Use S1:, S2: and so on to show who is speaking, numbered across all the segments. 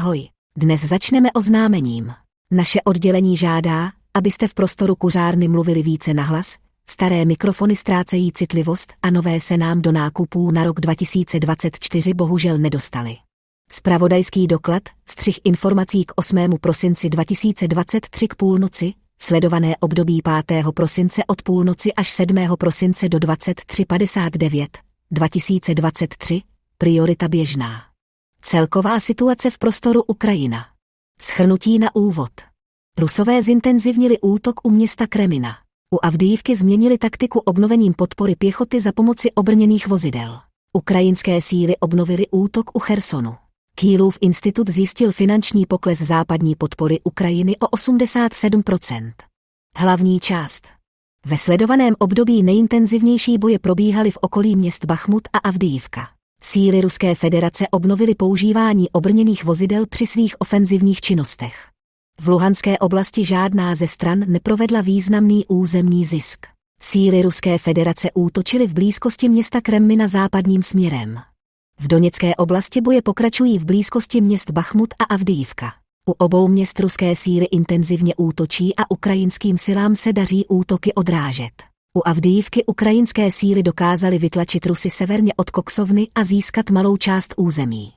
S1: Ahoj, dnes začneme oznámením. Naše oddělení žádá, abyste v prostoru kuřárny mluvili více nahlas, staré mikrofony ztrácejí citlivost a nové se nám do nákupů na rok 2024 bohužel nedostali. Spravodajský doklad, střih informací k 8. prosinci 2023 k půlnoci, sledované období 5. prosince od půlnoci až 7. prosince do 23.59, 2023, priorita běžná. Celková situace v prostoru Ukrajina. Schrnutí na úvod. Rusové zintenzivnili útok u města Kremina. U Avdijivky změnili taktiku obnovením podpory pěchoty za pomoci obrněných vozidel. Ukrajinské síly obnovily útok u Chersonu. Kýlův institut zjistil finanční pokles západní podpory Ukrajiny o 87%. Hlavní část. Ve sledovaném období nejintenzivnější boje probíhaly v okolí měst Bachmut a Avdijivka. Síly Ruské federace obnovily používání obrněných vozidel při svých ofenzivních činnostech. V Luhanské oblasti žádná ze stran neprovedla významný územní zisk. Síly Ruské federace útočily v blízkosti města Kremmy západním směrem. V Doněcké oblasti boje pokračují v blízkosti měst Bachmut a Avdijivka. U obou měst ruské síly intenzivně útočí a ukrajinským silám se daří útoky odrážet. U Avdijivky ukrajinské síly dokázaly vytlačit Rusy severně od Koksovny a získat malou část území.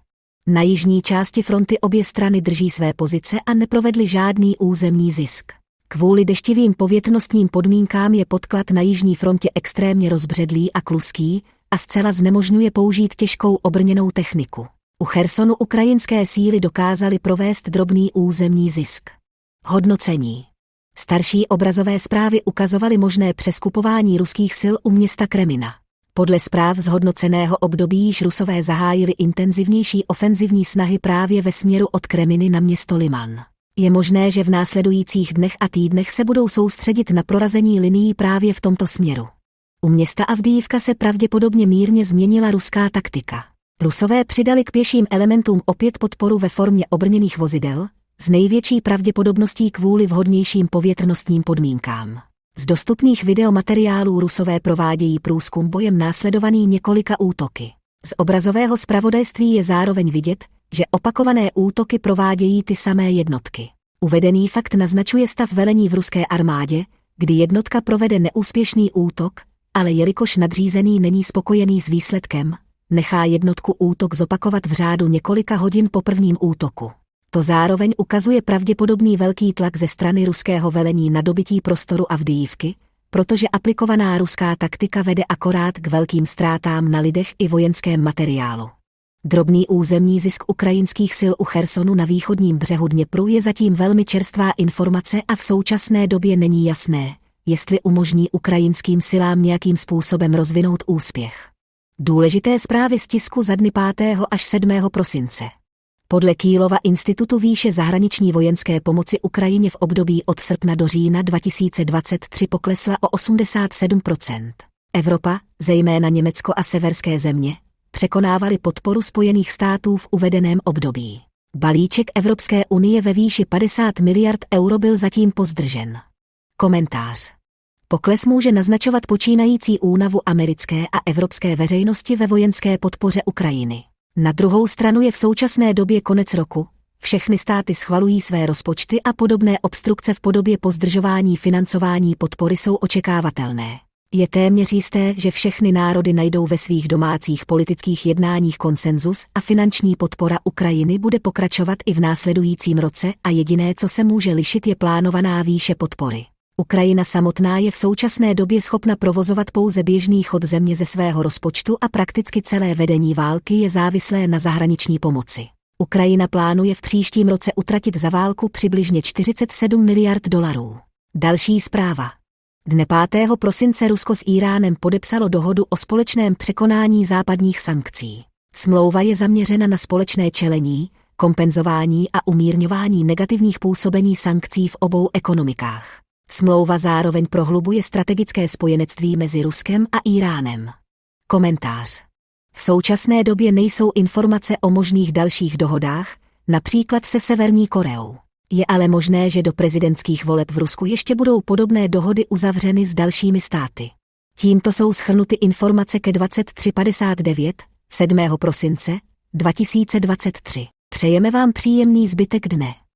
S1: Na jižní části fronty obě strany drží své pozice a neprovedly žádný územní zisk. Kvůli deštivým povětnostním podmínkám je podklad na jižní frontě extrémně rozbředlý a kluský a zcela znemožňuje použít těžkou obrněnou techniku. U Chersonu ukrajinské síly dokázaly provést drobný územní zisk. Hodnocení Starší obrazové zprávy ukazovaly možné přeskupování ruských sil u města Kremina. Podle zpráv zhodnoceného období již Rusové zahájili intenzivnější ofenzivní snahy právě ve směru od Kreminy na město Liman. Je možné, že v následujících dnech a týdnech se budou soustředit na prorazení linií právě v tomto směru. U města Avdijivka se pravděpodobně mírně změnila ruská taktika. Rusové přidali k pěším elementům opět podporu ve formě obrněných vozidel, s největší pravděpodobností kvůli vhodnějším povětrnostním podmínkám. Z dostupných videomateriálů Rusové provádějí průzkum bojem následovaný několika útoky. Z obrazového zpravodajství je zároveň vidět, že opakované útoky provádějí ty samé jednotky. Uvedený fakt naznačuje stav velení v ruské armádě, kdy jednotka provede neúspěšný útok, ale jelikož nadřízený není spokojený s výsledkem, nechá jednotku útok zopakovat v řádu několika hodin po prvním útoku. To zároveň ukazuje pravděpodobný velký tlak ze strany ruského velení na dobytí prostoru Avdijivky, protože aplikovaná ruská taktika vede akorát k velkým ztrátám na lidech i vojenském materiálu. Drobný územní zisk ukrajinských sil u Chersonu na východním břehu Dněpru je zatím velmi čerstvá informace a v současné době není jasné, jestli umožní ukrajinským silám nějakým způsobem rozvinout úspěch. Důležité zprávy z tisku za dny 5. až 7. prosince. Podle Kýlova institutu výše zahraniční vojenské pomoci Ukrajině v období od srpna do října 2023 poklesla o 87% Evropa, zejména Německo a severské země, překonávaly podporu Spojených států v uvedeném období. Balíček Evropské unie ve výši 50 miliard euro byl zatím pozdržen. Komentář. Pokles může naznačovat počínající únavu americké a evropské veřejnosti ve vojenské podpoře Ukrajiny. Na druhou stranu je v současné době konec roku, všechny státy schvalují své rozpočty a podobné obstrukce v podobě pozdržování financování podpory jsou očekávatelné. Je téměř jisté, že všechny národy najdou ve svých domácích politických jednáních konsenzus a finanční podpora Ukrajiny bude pokračovat i v následujícím roce a jediné, co se může lišit, je plánovaná výše podpory. Ukrajina samotná je v současné době schopna provozovat pouze běžný chod země ze svého rozpočtu a prakticky celé vedení války je závislé na zahraniční pomoci. Ukrajina plánuje v příštím roce utratit za válku přibližně 47 miliard dolarů. Další zpráva. Dne 5. prosince Rusko s Iránem podepsalo dohodu o společném překonání západních sankcí. Smlouva je zaměřena na společné čelení, kompenzování a umírňování negativních působení sankcí v obou ekonomikách. Smlouva zároveň prohlubuje strategické spojenectví mezi Ruskem a Iránem. Komentář. V současné době nejsou informace o možných dalších dohodách, například se Severní Koreou. Je ale možné, že do prezidentských voleb v Rusku ještě budou podobné dohody uzavřeny s dalšími státy. Tímto jsou schrnuty informace ke 2359, 7. prosince 2023. Přejeme vám příjemný zbytek dne.